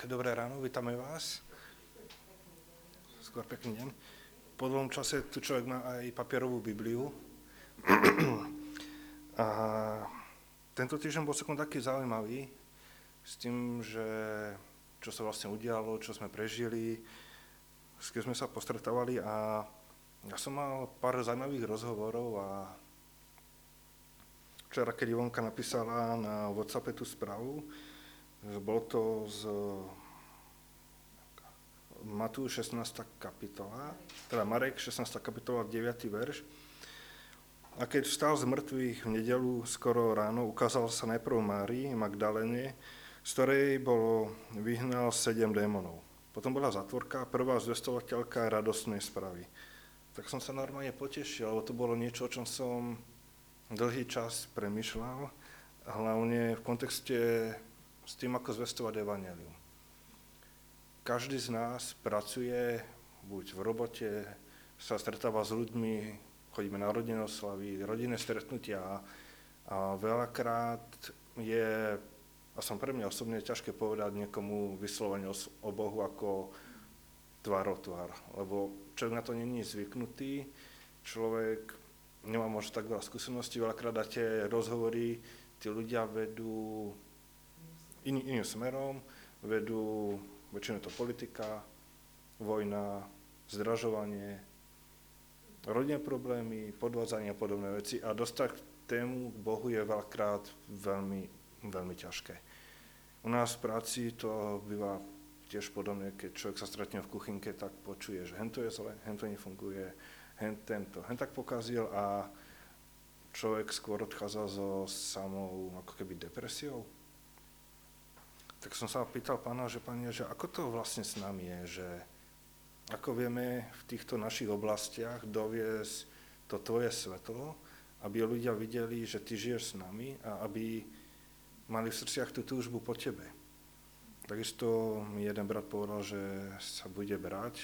Dobré ráno, vítame vás. Skôr pekný deň. Po dlhom čase tu človek má aj papierovú Bibliu. A tento týždeň bol celkom taký zaujímavý s tým, že čo sa vlastne udialo, čo sme prežili, s kým sme sa postretávali a ja som mal pár zaujímavých rozhovorov a včera, keď Ivonka napísala na WhatsAppe tú správu, bolo to z Matúš 16. kapitola, teda Marek 16. kapitola, 9. verš. A keď vstal z mŕtvych v nedelu skoro ráno, ukázal sa najprv Márii Magdalene, z ktorej bolo vyhnal sedem démonov. Potom bola zatvorka, prvá zvestovateľka radostnej správy. Tak som sa normálne potešil, lebo to bolo niečo, o čom som dlhý čas premyšľal, hlavne v kontexte s tým, ako zvestovať evanelium. Každý z nás pracuje buď v robote, sa stretáva s ľuďmi, chodíme na rodinné oslavy, rodinné stretnutia a veľakrát je, a som pre mňa osobne ťažké povedať niekomu vyslovene o Bohu ako tvár o tvár, lebo človek na to není zvyknutý, človek nemá možno tak veľa skúseností, veľakrát dáte rozhovory, tí ľudia vedú iný, iným smerom, vedú väčšinou to politika, vojna, zdražovanie, rodinné problémy, podvádzanie a podobné veci. A dostať k tému k Bohu je veľakrát veľmi, veľmi ťažké. U nás v práci to býva tiež podobne, keď človek sa stretne v kuchynke, tak počuje, že hento je zle, hento nefunguje, hen tento, hen tak pokazil a človek skôr odchádza so samou ako keby depresiou, tak som sa pýtal pána, že páni, že ako to vlastne s nami je, že ako vieme v týchto našich oblastiach doviesť to tvoje svetlo, aby ľudia videli, že ty žiješ s nami a aby mali v srdciach tú túžbu po tebe. Takisto mi jeden brat povedal, že sa bude brať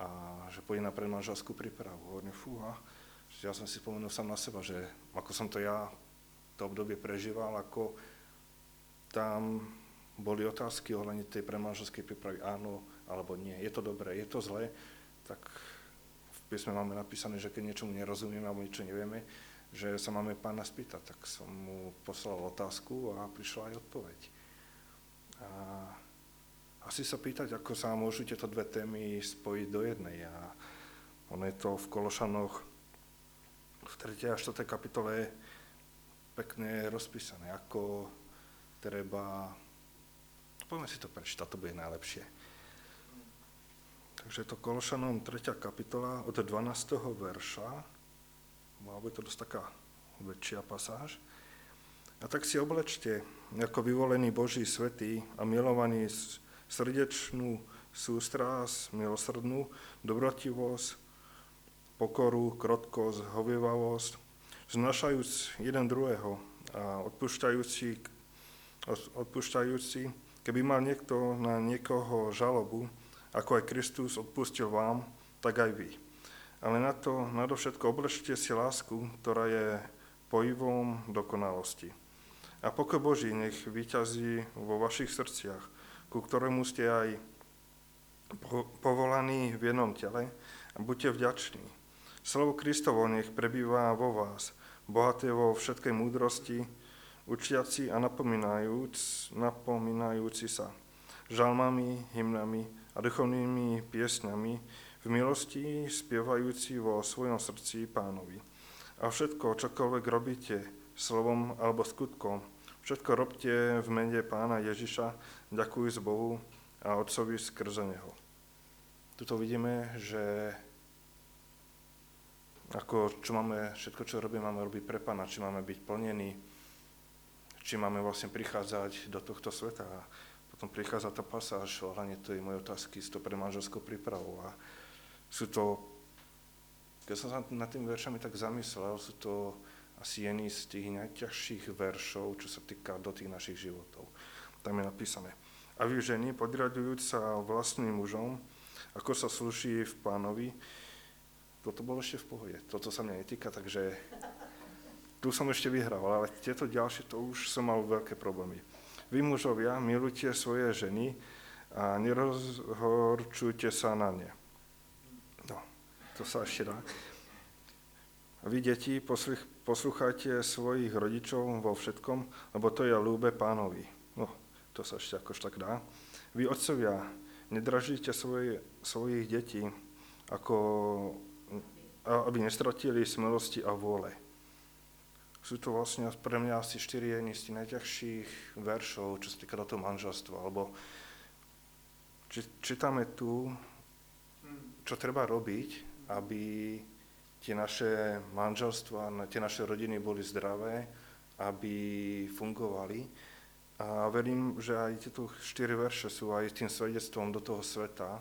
a že pôjde na predmanželskú prípravu. Hovorím, fúha, ja som si spomenul sám na seba, že ako som to ja to obdobie prežíval, ako tam boli otázky ohľadne tej premanželskej prípravy, áno alebo nie, je to dobré, je to zlé, tak v písme máme napísané, že keď niečomu nerozumieme alebo niečo nevieme, že sa máme pána spýtať, tak som mu poslal otázku a prišla aj odpoveď. A asi sa pýtať, ako sa môžu tieto dve témy spojiť do jednej. A ono je to v Kološanoch v 3. a 4. kapitole pekne rozpísané, ako treba Poďme si to prečítať, to bude najlepšie. Takže to Kološanom 3. kapitola od 12. verša. Mala by to dosť taká väčšia pasáž. A tak si oblečte ako vyvolený Boží svetý a milovaný srdečnú sústrás, milosrdnú, dobrotivosť, pokoru, krotkosť, hovievavosť, znašajúc jeden druhého a odpúšťajúci, odpúšťajúci Keby mal niekto na niekoho žalobu, ako aj Kristus odpustil vám, tak aj vy. Ale na to nadovšetko oblečte si lásku, ktorá je pojivom dokonalosti. A pokoj Boží nech vyťazí vo vašich srdciach, ku ktorému ste aj povolaní v jednom tele a buďte vďační. Slovo Kristovo nech prebýva vo vás, bohaté vo všetkej múdrosti, učiaci a napomínajúc, napomínajúci sa žalmami, hymnami a duchovnými piesňami v milosti spievajúci vo svojom srdci pánovi. A všetko, čokoľvek robíte, slovom alebo skutkom, všetko robte v mene pána Ježiša, ďakuj z Bohu a Otcovi skrze Neho. Tuto vidíme, že ako čo máme, všetko, čo robíme, máme robiť pre pána, či máme byť plnení či máme vlastne prichádzať do tohto sveta. A potom prichádza tá pasáž ohľadne tej mojej otázky s to pre manželskou prípravou. A sú to, keď som sa nad tými veršami tak zamyslel, sú to asi jedný z tých najťažších veršov, čo sa týka do tých našich životov. Tam je napísané. A vy ženy, podriadujúc sa vlastným mužom, ako sa sluší v pánovi, toto bolo ešte v pohode. Toto sa mňa netýka, takže tu som ešte vyhral, ale tieto ďalšie, to už som mal veľké problémy. Vy mužovia, milujte svoje ženy, a nerozhorčujte sa na ne. No, to sa ešte dá. Vy, deti, posluchajte svojich rodičov vo všetkom, lebo to je ľúbe pánovi. No, to sa ešte akož tak dá. Vy, otcovia, nedražíte svoje, svojich detí, ako, aby nestratili smelosti a vôle. Sú to vlastne pre mňa asi štyri jedny z tých najťažších veršov, čo sa týka toho manželstva, alebo či, čítame tu, čo treba robiť, aby tie naše manželstva, tie naše rodiny boli zdravé, aby fungovali. A verím, že aj tieto štyri verše sú aj tým svedectvom do toho sveta,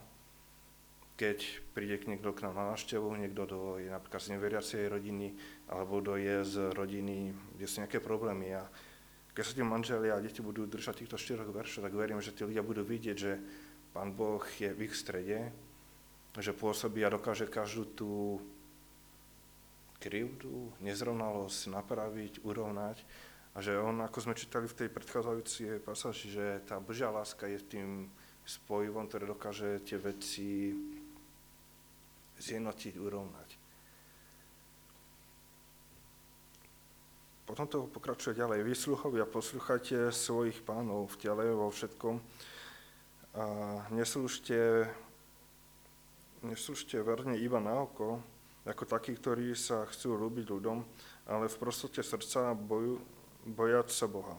keď príde niekto k nám na návštevu, niekto do, je napríklad z neveriacej rodiny, alebo do je z rodiny, kde sú nejaké problémy. A keď sa tí manželia a deti budú držať týchto štyroch veršov, tak verím, že tí ľudia budú vidieť, že Pán Boh je v ich strede, že pôsobí a dokáže každú tú krivdu, nezrovnalosť napraviť, urovnať a že on, ako sme čítali v tej predchádzajúcej pasáži, že tá Božia láska je tým spojivom, ktoré dokáže tie veci zjednotiť, urovnať. Potom to pokračuje ďalej. Vy sluchovia, posluchajte svojich pánov v tele vo všetkom, a neslúžte, neslúžte verne iba na oko, ako takí, ktorí sa chcú ľúbiť ľuďom, ale v prostote srdca boju, bojať sa Boha.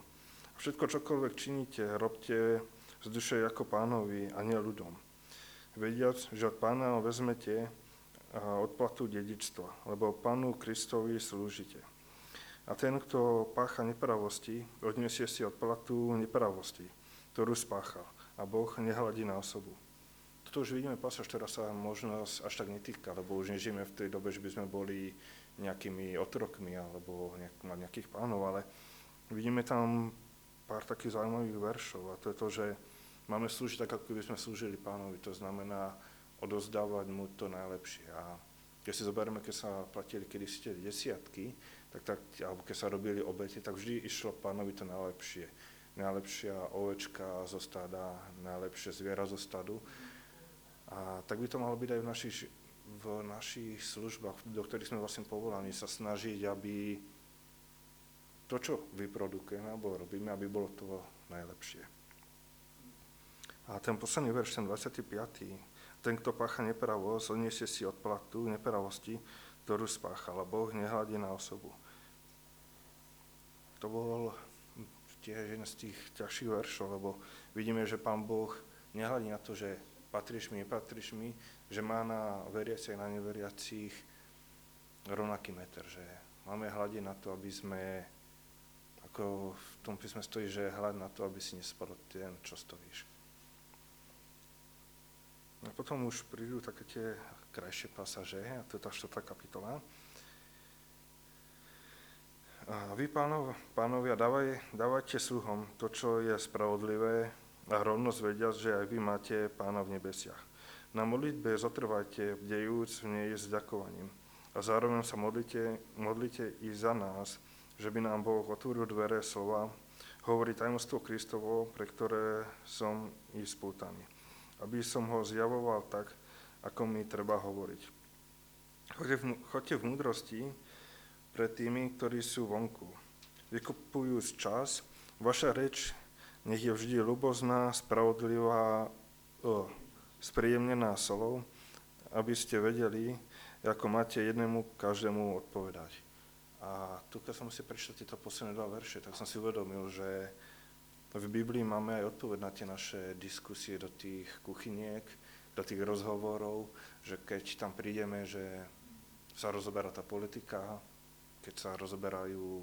Všetko, čokoľvek činíte, robte z duše ako pánovi a nie ľuďom. Vediac, že od pána vezmete odplatu dedičstva, lebo pánu Kristovi slúžite. A ten, kto pácha nepravosti, odniesie si odplatu nepravosti, ktorú spáchal a Boh nehľadí na osobu. Toto už vidíme pasáž, ktorá sa možno až tak netýka, lebo už nežijeme v tej dobe, že by sme boli nejakými otrokmi alebo nejak, nejakých pánov, ale vidíme tam pár takých zaujímavých veršov a to je to, že máme slúžiť tak, ako by sme slúžili pánovi, to znamená odozdávať mu to najlepšie. A keď si zoberieme, keď sa platili kedysi tie desiatky, tak, tak, alebo keď sa robili obete, tak vždy išlo pánovi to najlepšie najlepšia ovečka zo stáda, najlepšie zviera zo stadu. A tak by to malo byť aj v našich, v našich službách, do ktorých sme vlastne povolaní, sa snažiť, aby to, čo vyprodukujeme alebo robíme, aby bolo to najlepšie. A ten posledný verš, ten 25. Ten, kto pácha nepravosť, odniesie si odplatu nepravosti, ktorú spáchal. Boh nehľadí na osobu. To bol tiež jeden z tých ťažších veršov, lebo vidíme, že Pán Boh nehľadí na to, že patríš mi, nepatríš mi, že má na veriacich na neveriacich rovnaký meter, že máme hľadiť na to, aby sme, ako v tom písme stojí, že hľad na to, aby si nespadol ten, čo stojíš. A potom už prídu také tie krajšie pasaže, a to je tá štvrtá kapitola. A vy, pánov, pánovia, dávaj, dávajte sluhom to, čo je spravodlivé a rovnosť vedia, že aj vy máte pána v nebesiach. Na modlitbe zotrvajte, bdejúc v nej s ďakovaním. A zároveň sa modlite, modlite i za nás, že by nám Boh otvoril dvere slova, hovorí tajomstvo Kristovo, pre ktoré som i spútaný. Aby som ho zjavoval tak, ako mi treba hovoriť. Choďte v, múdrosti, pred tými, ktorí sú vonku. Vykupujú čas, vaša reč nech je vždy ľubozná, spravodlivá, o, spríjemnená solou, aby ste vedeli, ako máte jednému každému odpovedať. A tu, keď som si prečítal tieto posledné dva verše, tak som si uvedomil, že v Biblii máme aj odpoveď na tie naše diskusie do tých kuchyniek, do tých rozhovorov, že keď tam prídeme, že sa rozoberá tá politika, keď sa rozoberajú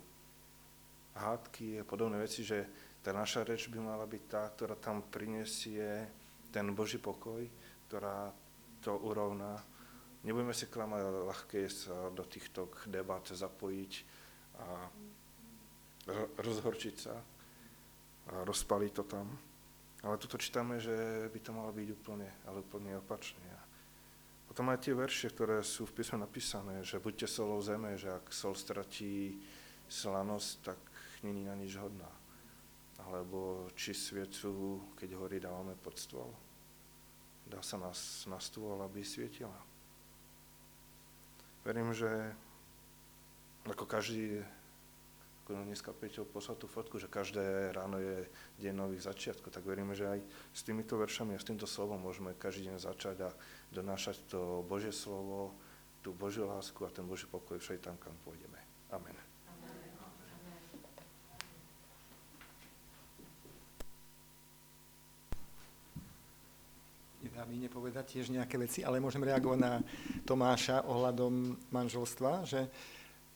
hádky a podobné veci, že tá naša reč by mala byť tá, ktorá tam prinesie ten Boží pokoj, ktorá to urovná. Nebudeme si klamať, ale ľahké je sa do týchto debát zapojiť a rozhorčiť sa a rozpaliť to tam. Ale tuto čítame, že by to malo byť úplne, ale úplne opačne. Potom aj tie verše, ktoré sú v písme napísané, že buďte solou zeme, že ak sol stratí slanosť, tak není na nič hodná. Alebo či sviecu, keď horí, dávame pod stôl? Dá sa nás na stôl, aby svietila? Verím, že ako každý, ako dneska Peťo poslal tú fotku, že každé ráno je deň nových začiatkov, tak veríme, že aj s týmito veršami a s týmto slovom môžeme každý deň začať a donášať to Božie slovo, tú Božiu lásku a ten Boží pokoj všade tam, kam pôjdeme. Amen. Nedá mi nepovedať tiež nejaké veci, ale môžem reagovať na Tomáša ohľadom manželstva, že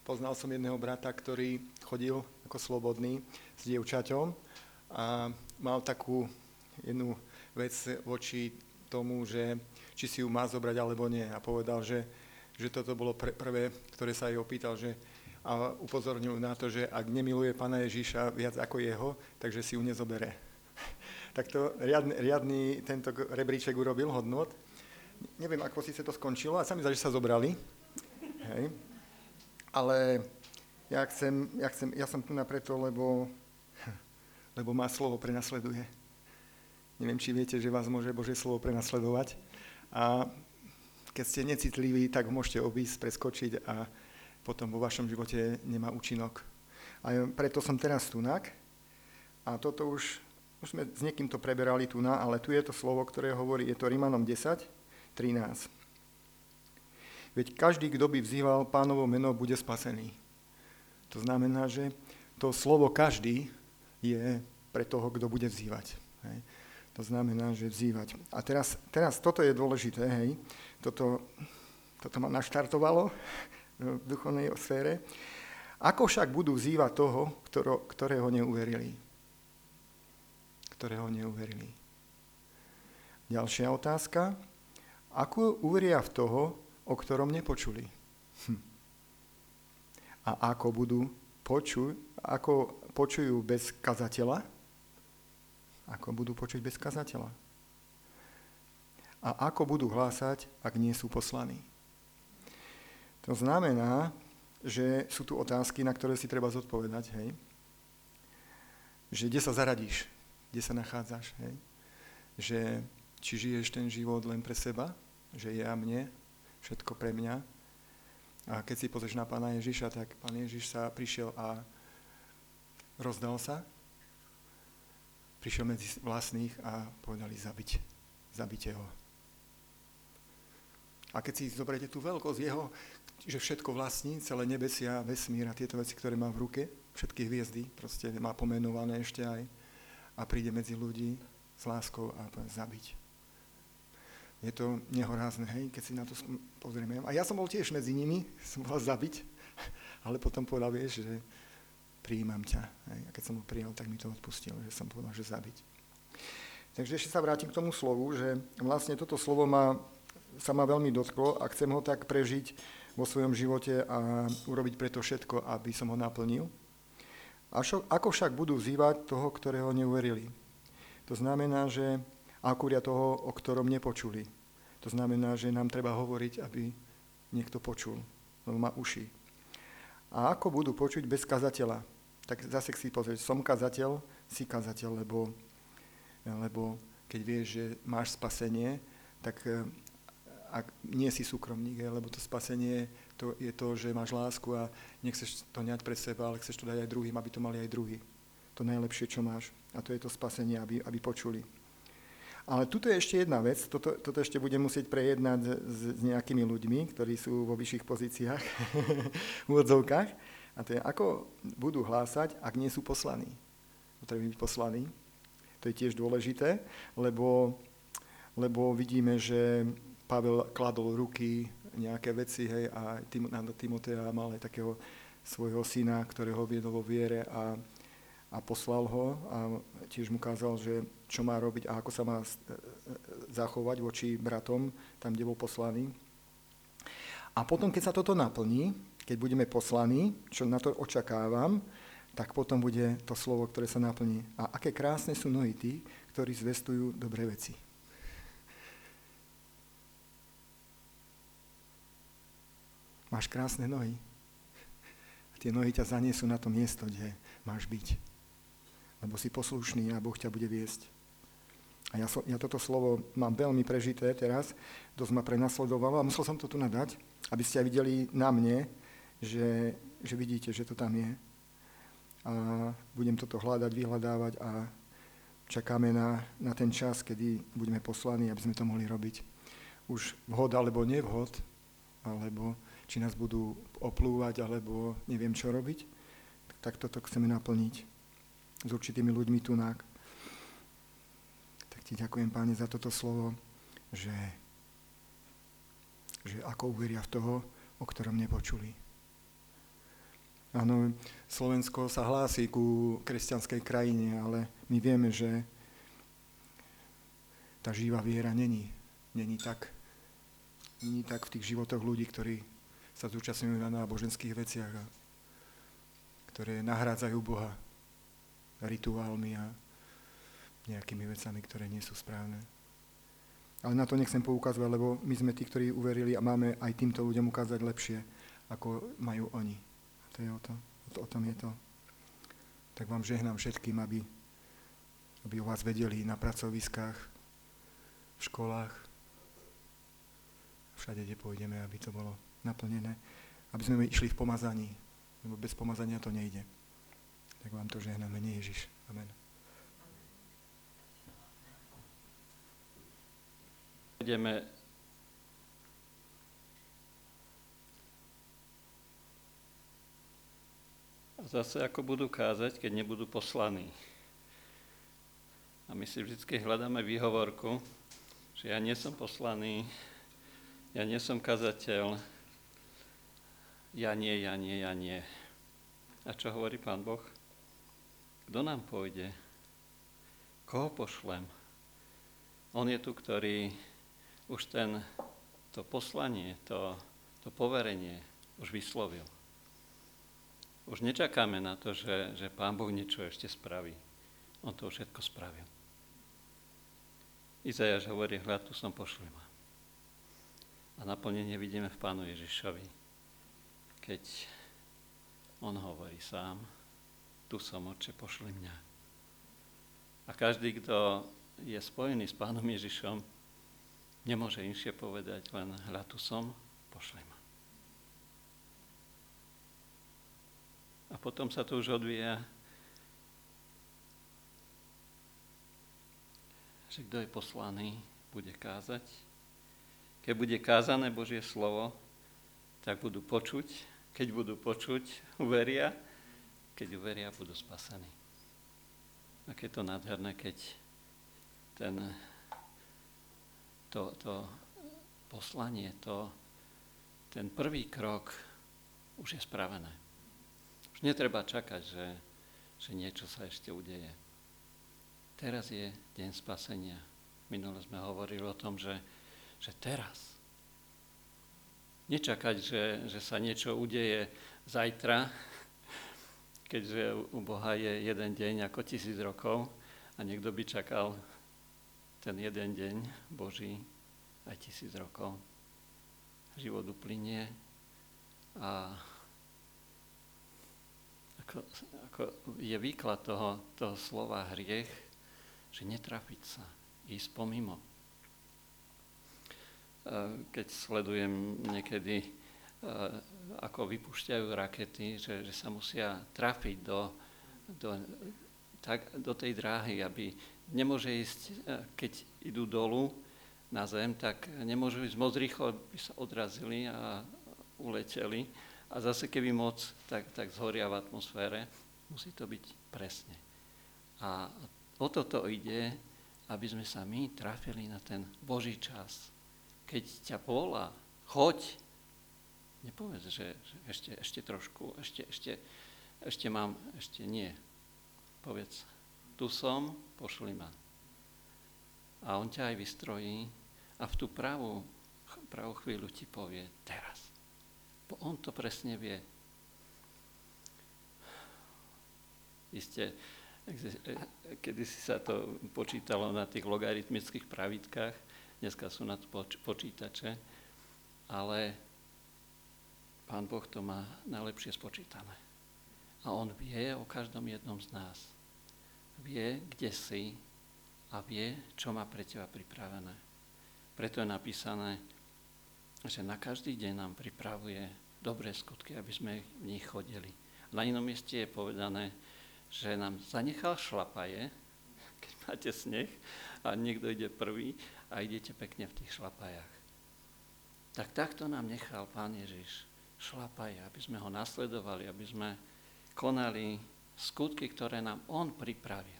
poznal som jedného brata, ktorý chodil ako slobodný s dievčaťom a mal takú jednu vec voči tomu, že či si ju má zobrať alebo nie. A povedal, že, že toto bolo pr- prvé, ktoré sa jej opýtal, že a upozornil na to, že ak nemiluje pána Ježíša viac ako jeho, takže si ju nezobere tak to riadny, riadny tento rebríček urobil hodnot. Neviem, ako si sa to skončilo, a sa mi zdá, že sa zobrali. Hej. Ale ja, chcem, ja, chcem, ja som tu na preto, lebo, lebo má slovo prenasleduje. Neviem, či viete, že vás môže Božie slovo prenasledovať. A keď ste necitliví, tak ho môžete obísť, preskočiť a potom vo vašom živote nemá účinok. A preto som teraz tunak. A toto už už sme s niekým to preberali tu na, ale tu je to slovo, ktoré hovorí, je to Rímanom 10, 13. Veď každý, kto by vzýval pánovo meno, bude spasený. To znamená, že to slovo každý je pre toho, kto bude vzývať. Hej. To znamená, že vzývať. A teraz, teraz toto je dôležité, hej. Toto, toto ma naštartovalo v duchovnej sfére. Ako však budú vzývať toho, ktorého, ktorého neuverili? ktorého neuverili. Ďalšia otázka. Ako uveria v toho, o ktorom nepočuli? Hm. A ako budú počuť, ako počujú bez kazateľa? Ako budú počuť bez kazateľa? A ako budú hlásať, ak nie sú poslaní? To znamená, že sú tu otázky, na ktoré si treba zodpovedať, hej? Že kde sa zaradíš? kde sa nachádzaš. Hej? Že či žiješ ten život len pre seba, že ja mne, všetko pre mňa. A keď si pozrieš na pána Ježiša, tak pán Ježiš sa prišiel a rozdal sa. Prišiel medzi vlastných a povedali zabiť. Zabite ho. A keď si zoberiete tú veľkosť jeho, že všetko vlastní, celé nebesia, vesmír a tieto veci, ktoré má v ruke, všetky hviezdy, proste má pomenované ešte aj, a príde medzi ľudí s láskou a povie zabiť. Je to nehorázne, hej, keď si na to pozrieme. A ja som bol tiež medzi nimi, som bol zabiť, ale potom povedal, vieš, že prijímam ťa. Hej. A keď som ho prijal, tak mi to odpustil, že som povedal, že zabiť. Takže ešte sa vrátim k tomu slovu, že vlastne toto slovo ma, sa ma veľmi dotklo a chcem ho tak prežiť vo svojom živote a urobiť preto všetko, aby som ho naplnil. Ako však budú vzývať toho, ktorého neuverili? To znamená, že akúria toho, o ktorom nepočuli. To znamená, že nám treba hovoriť, aby niekto počul, lebo má uši. A ako budú počuť bez kazateľa? Tak zase si pozrieť, som kazateľ, si kazateľ, lebo, lebo keď vieš, že máš spasenie, tak eh, ak nie si súkromník, lebo to spasenie to je to, že máš lásku a nechceš to ňať pre seba, ale chceš to dať aj druhým, aby to mali aj druhý. To najlepšie, čo máš. A to je to spasenie, aby, aby počuli. Ale tuto je ešte jedna vec, toto, toto ešte budem musieť prejednať s, s nejakými ľuďmi, ktorí sú vo vyšších pozíciách, v úvodzovkách. A to je, ako budú hlásať, ak nie sú poslaní. Potrebujú byť poslaní. To je tiež dôležité, lebo, lebo vidíme, že Pavel kladol ruky nejaké veci, hej, a Tim, na Timotea mal aj takého svojho syna, ktorého viedol vo viere a, a poslal ho a tiež mu kázal, že čo má robiť a ako sa má e, e, zachovať voči bratom, tam, kde bol poslaný. A potom, keď sa toto naplní, keď budeme poslaní, čo na to očakávam, tak potom bude to slovo, ktoré sa naplní. A aké krásne sú nohy tí, ktorí zvestujú dobré veci. Máš krásne nohy. A tie nohy ťa zaniesú na to miesto, kde máš byť. Lebo si poslušný a Boh ťa bude viesť. A ja, so, ja toto slovo mám veľmi prežité teraz, dosť ma prenasledovalo a musel som to tu nadať, aby ste aj videli na mne, že, že vidíte, že to tam je. A budem toto hľadať, vyhľadávať a čakáme na, na ten čas, kedy budeme poslaní, aby sme to mohli robiť. Už vhod alebo nevhod, alebo či nás budú oplúvať, alebo neviem čo robiť, tak toto chceme naplniť s určitými ľuďmi tunák. Tak ti ďakujem, páne, za toto slovo, že, že ako uveria v toho, o ktorom nepočuli. Áno, Slovensko sa hlási ku kresťanskej krajine, ale my vieme, že tá živá viera není, není tak, není tak v tých životoch ľudí, ktorí sa zúčastňujú na náboženských veciach a ktoré nahrádzajú Boha rituálmi a nejakými vecami, ktoré nie sú správne. Ale na to nechcem poukazovať, lebo my sme tí, ktorí uverili a máme aj týmto ľuďom ukázať lepšie, ako majú oni. To je o, to, o, to, o tom je to. Tak vám žehnám všetkým, aby, aby o vás vedeli na pracoviskách, v školách, všade, kde pôjdeme, aby to bolo naplnené, aby sme išli v pomazaní, lebo bez pomazania to nejde. Tak vám to žehnáme, nie Ježiš. Amen. Ideme zase ako budú kázať, keď nebudú poslaní. A my si vždy hľadáme výhovorku, že ja nie som poslaný, ja nie som kazateľ, ja nie, ja nie, ja nie. A čo hovorí Pán Boh? Kto nám pôjde? Koho pošlem? On je tu, ktorý už ten, to poslanie, to, to poverenie už vyslovil. Už nečakáme na to, že, že Pán Boh niečo ešte spraví. On to všetko spravil. Izajaš hovorí, hľad, tu som pošli ma. A naplnenie vidíme v Pánu Ježišovi, keď on hovorí sám, tu som, Otče, pošli mňa. A každý, kto je spojený s Pánom Ježišom, nemôže inšie povedať len, hľad, tu som, pošli ma. A potom sa to už odvíja, že kto je poslaný, bude kázať. Keď bude kázané Božie slovo, tak budú počuť. Keď budú počuť, uveria. Keď uveria, budú spasení. A keď to nádherné, keď ten, to, to poslanie, to, ten prvý krok už je spravené. Už netreba čakať, že, že niečo sa ešte udeje. Teraz je deň spasenia. Minule sme hovorili o tom, že, že teraz. Nečakať, že, že sa niečo udeje zajtra, keďže u Boha je jeden deň ako tisíc rokov a niekto by čakal ten jeden deň Boží aj tisíc rokov. Život uplynie a ako, ako je výklad toho, toho slova hriech, že netrafiť sa, ísť pomimo. Keď sledujem niekedy, ako vypúšťajú rakety, že, že sa musia trafiť do, do, tak, do tej dráhy, aby nemôže ísť, keď idú dolu na zem, tak nemôžu ísť moc rýchlo, by sa odrazili a uleteli a zase keby moc, tak, tak zhoria v atmosfére. Musí to byť presne. A o toto ide, aby sme sa my trafili na ten Boží čas. Keď ťa volá, choď, nepovedz, že, že ešte, ešte trošku, ešte, ešte, ešte mám, ešte nie. Povedz, tu som, pošli ma. A on ťa aj vystrojí a v tú pravú, pravú chvíľu ti povie teraz. On to presne vie. Isté, kedy si sa to počítalo na tých logaritmických pravidkách, dneska sú na to počítače, ale Pán Boh to má najlepšie spočítané. A On vie o každom jednom z nás. vie, kde si a vie, čo má pre teba pripravené. Preto je napísané, že na každý deň nám pripravuje dobré skutky, aby sme v nich chodili. Na inom mieste je povedané, že nám zanechal šlapaje, keď máte sneh a niekto ide prvý a idete pekne v tých šlapajách. Tak takto nám nechal Pán Ježiš šlapaje, aby sme ho nasledovali, aby sme konali skutky, ktoré nám On pripravil.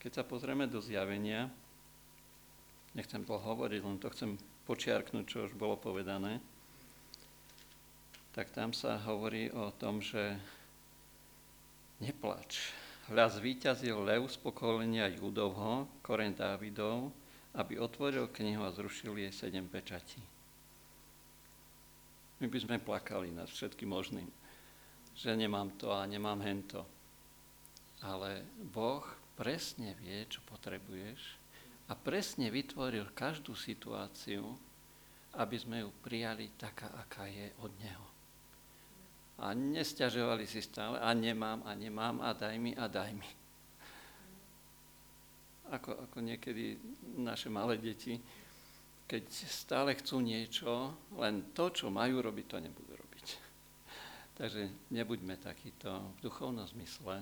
Keď sa pozrieme do zjavenia, nechcem to hovoriť, len to chcem počiarknúť, čo už bolo povedané, tak tam sa hovorí o tom, že neplač. Hľa zvíťazil lev z pokolenia Judovho, koren Dávidov, aby otvoril knihu a zrušil jej sedem pečatí. My by sme plakali nad všetkým možným, že nemám to a nemám hento. Ale Boh presne vie, čo potrebuješ a presne vytvoril každú situáciu, aby sme ju prijali taká, aká je od Neho a nestiažovali si stále a nemám a nemám a daj mi a daj mi. Ako, ako niekedy naše malé deti, keď stále chcú niečo, len to, čo majú robiť, to nebudú robiť. Takže nebuďme takíto v duchovnom zmysle,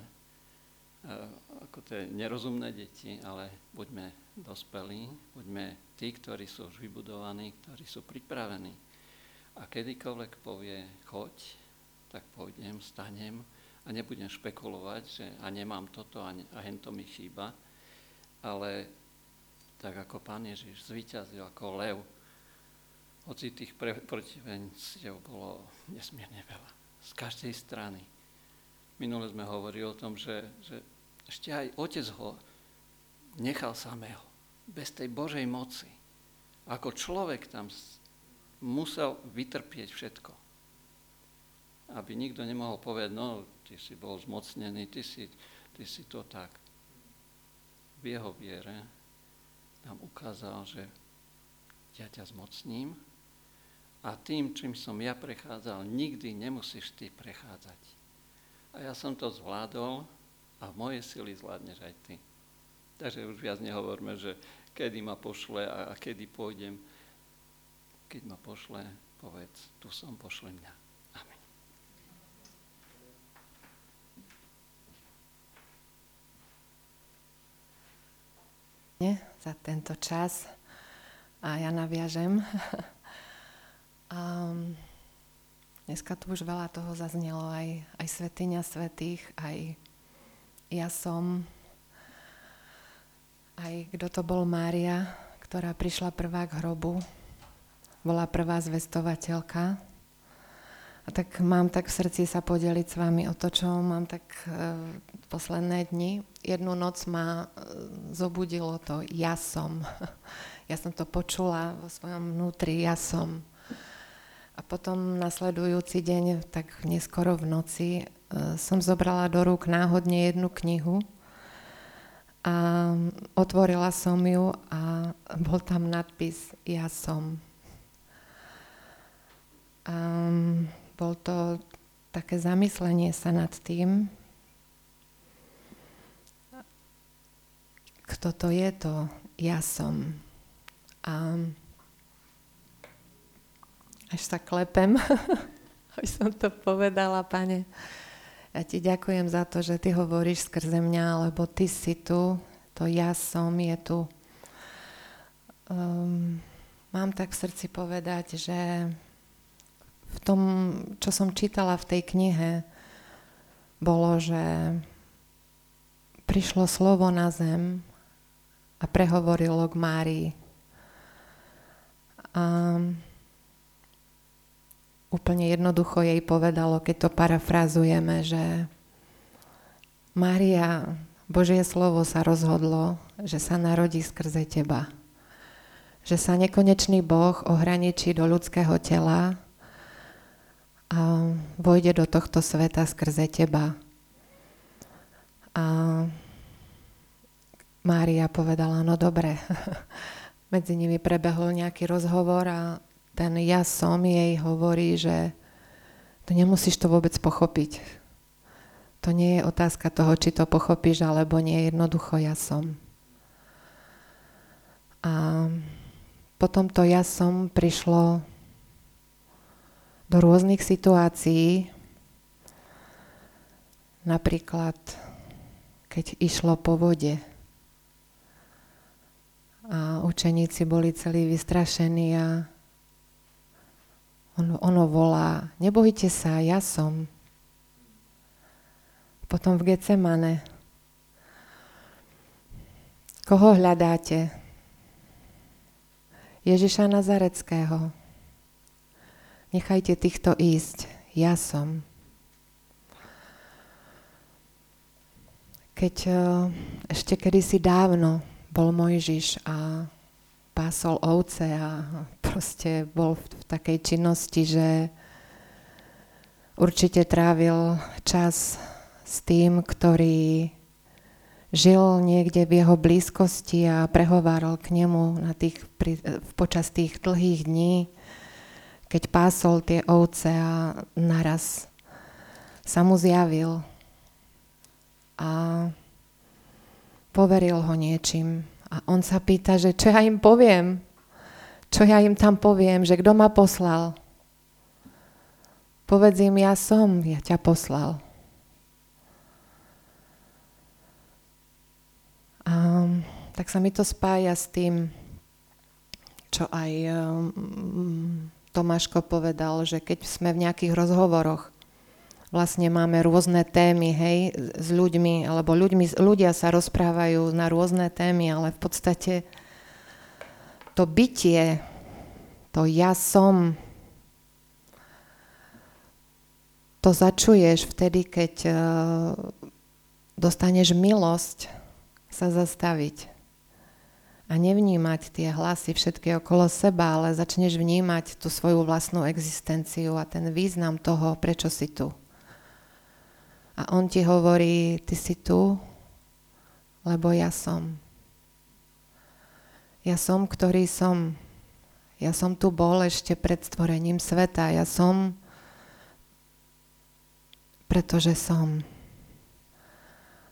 ako tie nerozumné deti, ale buďme dospelí, buďme tí, ktorí sú už vybudovaní, ktorí sú pripravení. A kedykoľvek povie, choď, tak pôjdem, stanem a nebudem špekulovať, že a nemám toto a, ne, a hento mi chýba, ale tak ako Pán Ježiš zvíťazil ako lev, hoci tých pre, protivenciev bolo nesmierne veľa. Z každej strany. Minule sme hovorili o tom, že, že ešte aj otec ho nechal samého, bez tej Božej moci. Ako človek tam musel vytrpieť všetko aby nikto nemohol povedať, no, ty si bol zmocnený, ty si, ty si to tak. V jeho viere nám ukázal, že ja ťa zmocním a tým, čím som ja prechádzal, nikdy nemusíš ty prechádzať. A ja som to zvládol a moje sily zvládneš aj ty. Takže už viac nehovorme, že kedy ma pošle a kedy pôjdem. Keď ma pošle, povedz, tu som, pošle mňa. Za tento čas a ja naviažem. a dneska tu už veľa toho zaznelo, aj, aj svetiňa svetých, aj ja som, aj kto to bol Mária, ktorá prišla prvá k hrobu, bola prvá zvestovateľka tak mám tak v srdci sa podeliť s vami o to, čo mám tak e, posledné dni. Jednu noc ma e, zobudilo to ja som. Ja som to počula vo svojom vnútri, ja som. A potom nasledujúci deň, tak neskoro v noci, e, som zobrala do rúk náhodne jednu knihu a otvorila som ju a bol tam nadpis Ja som. A bol to také zamyslenie sa nad tým, kto to je to ja som. A až sa klepem, aby som to povedala, pane. Ja ti ďakujem za to, že ty hovoríš skrze mňa, lebo ty si tu, to ja som je tu. Um, mám tak v srdci povedať, že v tom, čo som čítala v tej knihe, bolo, že prišlo slovo na zem a prehovorilo k Márii. A úplne jednoducho jej povedalo, keď to parafrazujeme, že Mária, Božie slovo sa rozhodlo, že sa narodí skrze teba. Že sa nekonečný Boh ohraničí do ľudského tela a vojde do tohto sveta skrze teba. A Mária povedala, no dobre. Medzi nimi prebehol nejaký rozhovor a ten ja som jej hovorí, že to nemusíš to vôbec pochopiť. To nie je otázka toho, či to pochopíš alebo nie, jednoducho ja som. A potom to ja som prišlo do rôznych situácií, napríklad keď išlo po vode a učeníci boli celí vystrašení a ono, ono volá, nebojte sa, ja som. Potom v Getsemane. Koho hľadáte? Ježiša Nazareckého. Nechajte týchto ísť. Ja som. Keď eh, ešte kedysi dávno bol Mojžiš a pásol ovce a proste bol v, takej činnosti, že určite trávil čas s tým, ktorý žil niekde v jeho blízkosti a prehováral k nemu na tých, pri, počas tých dlhých dní, keď pásol tie ovce a naraz sa mu zjavil a poveril ho niečím. A on sa pýta, že čo ja im poviem? Čo ja im tam poviem? Že kto ma poslal? Povedz im, ja som, ja ťa poslal. A, tak sa mi to spája s tým, čo aj um, Tomáško povedal, že keď sme v nejakých rozhovoroch, vlastne máme rôzne témy, hej, s ľuďmi, alebo ľuďmi, ľudia sa rozprávajú na rôzne témy, ale v podstate to bytie, to ja som, to začuješ vtedy, keď uh, dostaneš milosť sa zastaviť a nevnímať tie hlasy všetky okolo seba, ale začneš vnímať tú svoju vlastnú existenciu a ten význam toho, prečo si tu. A on ti hovorí, ty si tu, lebo ja som. Ja som, ktorý som. Ja som tu bol ešte pred stvorením sveta. Ja som, pretože som.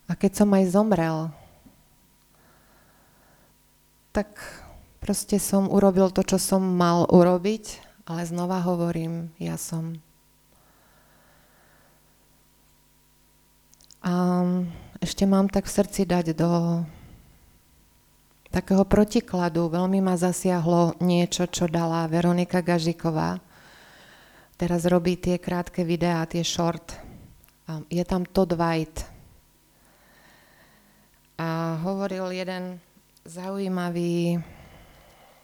A keď som aj zomrel, tak proste som urobil to, čo som mal urobiť, ale znova hovorím, ja som. A ešte mám tak v srdci dať do takého protikladu. Veľmi ma zasiahlo niečo, čo dala Veronika Gažiková. Teraz robí tie krátke videá, tie short. A je tam Todd White. A hovoril jeden zaujímavý.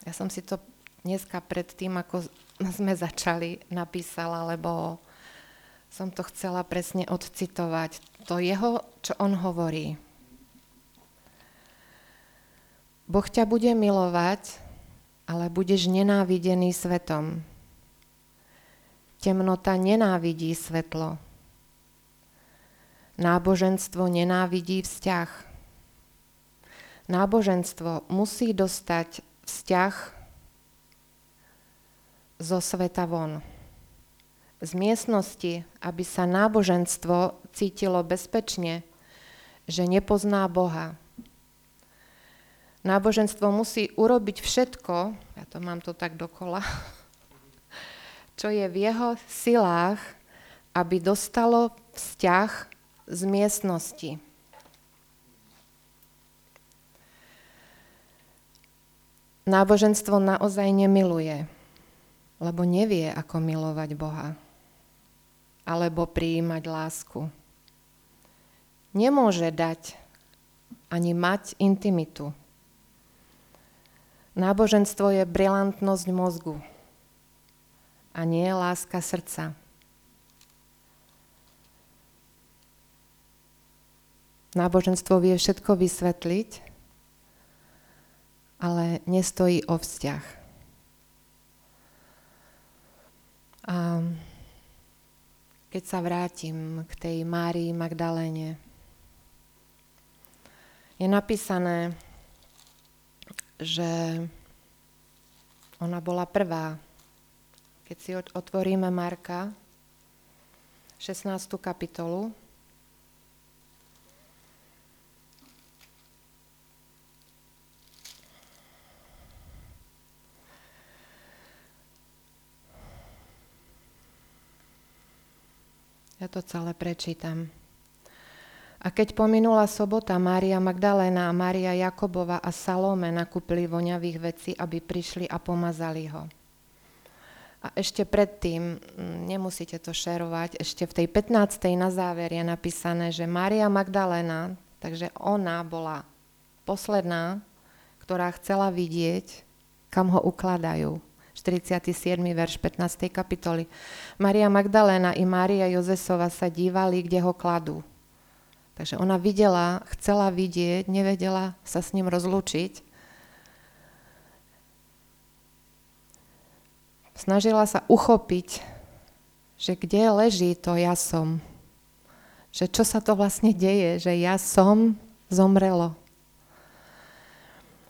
Ja som si to dneska pred tým, ako sme začali, napísala, lebo som to chcela presne odcitovať. To jeho, čo on hovorí. Boh ťa bude milovať, ale budeš nenávidený svetom. Temnota nenávidí svetlo. Náboženstvo nenávidí vzťah náboženstvo musí dostať vzťah zo sveta von. Z miestnosti, aby sa náboženstvo cítilo bezpečne, že nepozná Boha. Náboženstvo musí urobiť všetko, ja to mám to tak dokola, čo je v jeho silách, aby dostalo vzťah z miestnosti. Náboženstvo naozaj nemiluje, lebo nevie, ako milovať Boha alebo prijímať lásku. Nemôže dať ani mať intimitu. Náboženstvo je brilantnosť mozgu a nie láska srdca. Náboženstvo vie všetko vysvetliť, ale nestojí o vzťah. A keď sa vrátim k tej Márii Magdaléne, je napísané, že ona bola prvá. Keď si otvoríme Marka, 16. kapitolu, Ja to celé prečítam. A keď pominula sobota, Mária Magdaléna a Mária Jakobova a Salome nakúpili voňavých vecí, aby prišli a pomazali ho. A ešte predtým, mm, nemusíte to šerovať, ešte v tej 15. na záver je napísané, že Mária Magdaléna, takže ona bola posledná, ktorá chcela vidieť, kam ho ukladajú. 47. verš 15. kapitoly. Maria Magdaléna i Mária Jozesova sa dívali, kde ho kladú. Takže ona videla, chcela vidieť, nevedela sa s ním rozlúčiť. Snažila sa uchopiť, že kde leží to ja som. Že čo sa to vlastne deje, že ja som zomrelo.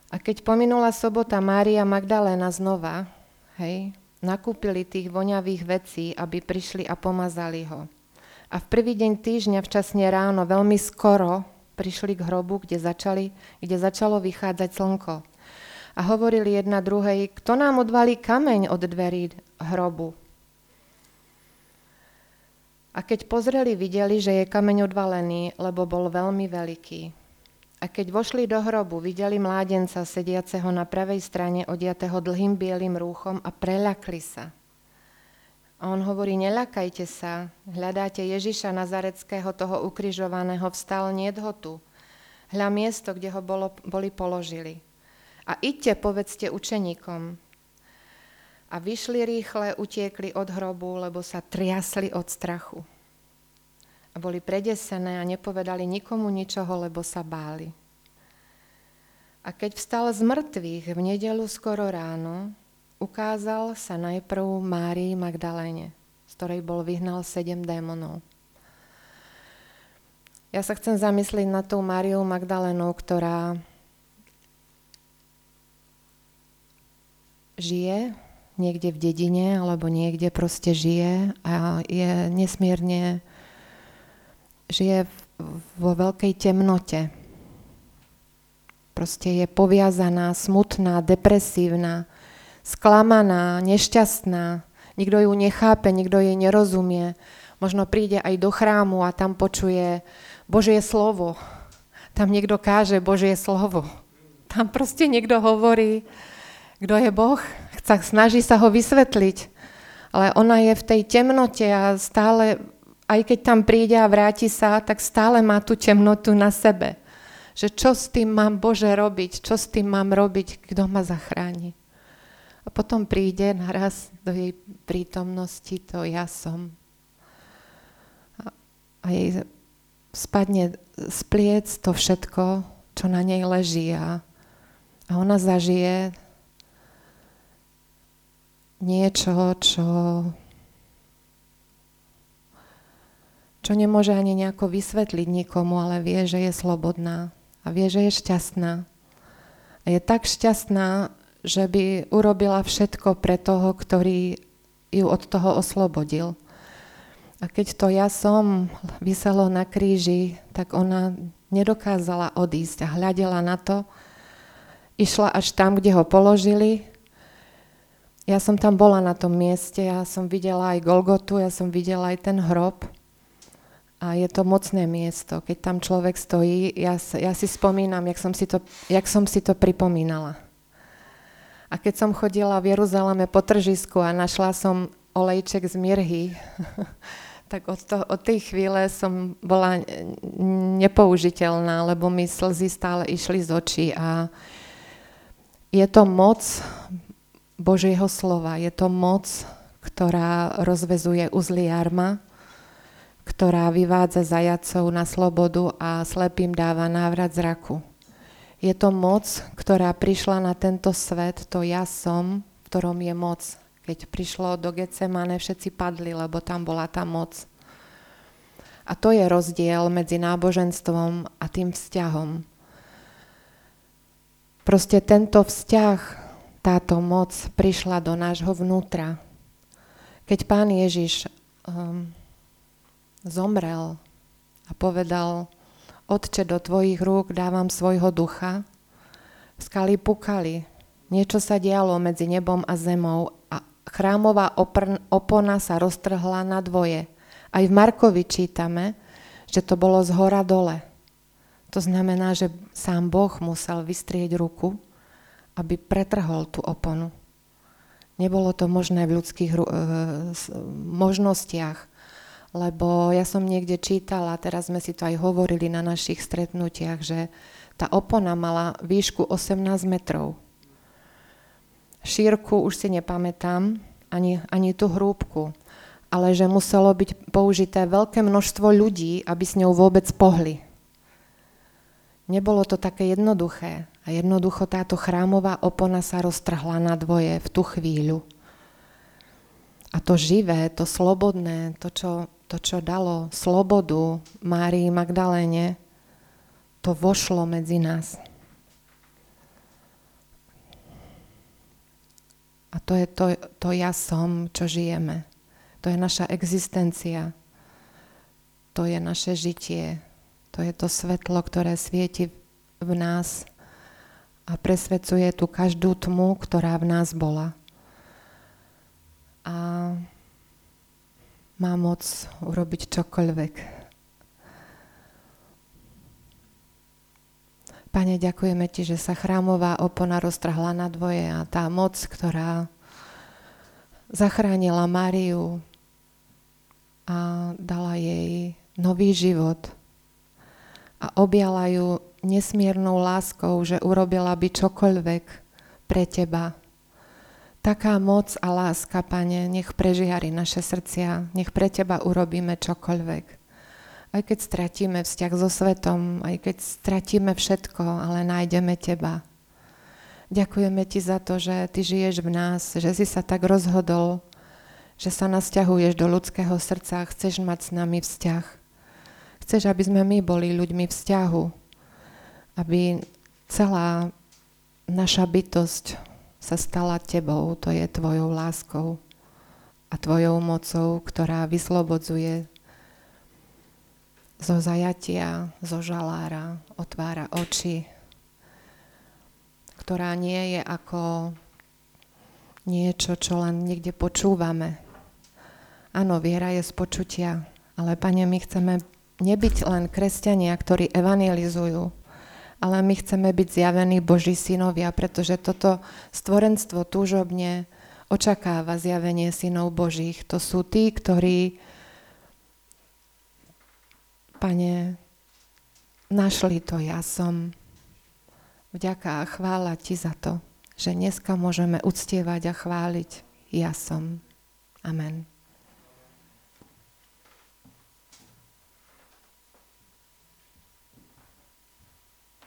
A keď pominula sobota Mária Magdaléna znova, hej, nakúpili tých voňavých vecí, aby prišli a pomazali ho. A v prvý deň týždňa včasne ráno, veľmi skoro, prišli k hrobu, kde, začali, kde začalo vychádzať slnko. A hovorili jedna druhej, kto nám odvalí kameň od dverí hrobu. A keď pozreli, videli, že je kameň odvalený, lebo bol veľmi veľký. A keď vošli do hrobu, videli mládenca sediaceho na pravej strane, odiatého dlhým bielým rúchom a preľakli sa. A on hovorí, neľakajte sa, hľadáte Ježiša Nazareckého, toho ukrižovaného, vstal, nie ho tu. Hľa miesto, kde ho bolo, boli položili. A idte, povedzte učeníkom. A vyšli rýchle, utiekli od hrobu, lebo sa triasli od strachu. A boli predesené a nepovedali nikomu ničoho, lebo sa báli. A keď vstal z mŕtvych v nedelu skoro ráno, ukázal sa najprv Márii Magdaléne, z ktorej bol vyhnal sedem démonov. Ja sa chcem zamyslieť na tú Máriu Magdalénu, ktorá žije niekde v dedine alebo niekde proste žije a je nesmierne, žije vo veľkej temnote. Proste je poviazaná, smutná, depresívna, sklamaná, nešťastná, nikto ju nechápe, nikto jej nerozumie. Možno príde aj do chrámu a tam počuje Božie slovo. Tam niekto káže Božie slovo. Tam proste niekto hovorí, kto je Boh, chce, snaží sa ho vysvetliť. Ale ona je v tej temnote a stále, aj keď tam príde a vráti sa, tak stále má tú temnotu na sebe. Že čo s tým mám Bože robiť, čo s tým mám robiť, kto ma zachráni. A potom príde naraz do jej prítomnosti to ja som. A, jej spadne z pliec to všetko, čo na nej leží a, a ona zažije niečo, čo, čo nemôže ani nejako vysvetliť nikomu, ale vie, že je slobodná a vie, že je šťastná. A je tak šťastná, že by urobila všetko pre toho, ktorý ju od toho oslobodil. A keď to ja som vyselo na kríži, tak ona nedokázala odísť a hľadela na to, išla až tam, kde ho položili. Ja som tam bola na tom mieste, ja som videla aj Golgotu, ja som videla aj ten hrob. A je to mocné miesto. Keď tam človek stojí, ja, ja si spomínam, jak som si to, jak som si to pripomínala. A keď som chodila v Jeruzaleme po tržisku a našla som olejček z mirhy, tak od, to, od tej chvíle som bola nepoužiteľná, lebo mi slzy stále išli z očí a je to moc Božieho slova, je to moc, ktorá rozvezuje uzly jarma, ktorá vyvádza zajacov na slobodu a slepým dáva návrat zraku. Je to moc, ktorá prišla na tento svet, to ja som, v ktorom je moc. Keď prišlo do Getsemane, všetci padli, lebo tam bola tá moc. A to je rozdiel medzi náboženstvom a tým vzťahom. Proste tento vzťah, táto moc prišla do nášho vnútra. Keď pán Ježiš um, zomrel a povedal, Otče, do tvojich rúk dávam svojho ducha. Skaly pukali, niečo sa dialo medzi nebom a zemou a chrámová opona sa roztrhla na dvoje Aj v Markovi čítame, že to bolo z hora dole. To znamená, že sám Boh musel vystrieť ruku, aby pretrhol tú oponu. Nebolo to možné v ľudských uh, možnostiach, lebo ja som niekde čítala, teraz sme si to aj hovorili na našich stretnutiach, že tá opona mala výšku 18 metrov. Šírku už si nepamätám, ani, ani tú hrúbku, ale že muselo byť použité veľké množstvo ľudí, aby s ňou vôbec pohli. Nebolo to také jednoduché a jednoducho táto chrámová opona sa roztrhla na dvoje v tú chvíľu. A to živé, to slobodné, to, čo, to, čo dalo slobodu Márii Magdaléne, to vošlo medzi nás. A to je to, to ja som, čo žijeme. To je naša existencia. To je naše žitie. To je to svetlo, ktoré svieti v nás a presvedcuje tú každú tmu, ktorá v nás bola. A má moc urobiť čokoľvek. Pane, ďakujeme Ti, že sa chrámová opona roztrhla na dvoje a tá moc, ktorá zachránila Máriu a dala jej nový život a objala ju nesmiernou láskou, že urobila by čokoľvek pre Teba. Taká moc a láska, Pane, nech prežiari naše srdcia, nech pre Teba urobíme čokoľvek aj keď stratíme vzťah so svetom, aj keď stratíme všetko, ale nájdeme teba. Ďakujeme ti za to, že ty žiješ v nás, že si sa tak rozhodol, že sa nasťahuješ do ľudského srdca a chceš mať s nami vzťah. Chceš, aby sme my boli ľuďmi vzťahu, aby celá naša bytosť sa stala tebou, to je tvojou láskou a tvojou mocou, ktorá vyslobodzuje zo zajatia, zo žalára, otvára oči, ktorá nie je ako niečo, čo len niekde počúvame. Áno, viera je z počutia, ale Pane, my chceme nebyť len kresťania, ktorí evangelizujú, ale my chceme byť zjavení Boží synovia, pretože toto stvorenstvo túžobne očakáva zjavenie synov Božích. To sú tí, ktorí Pane, našli to ja som. Vďaka a chvála Ti za to, že dneska môžeme uctievať a chváliť ja som. Amen.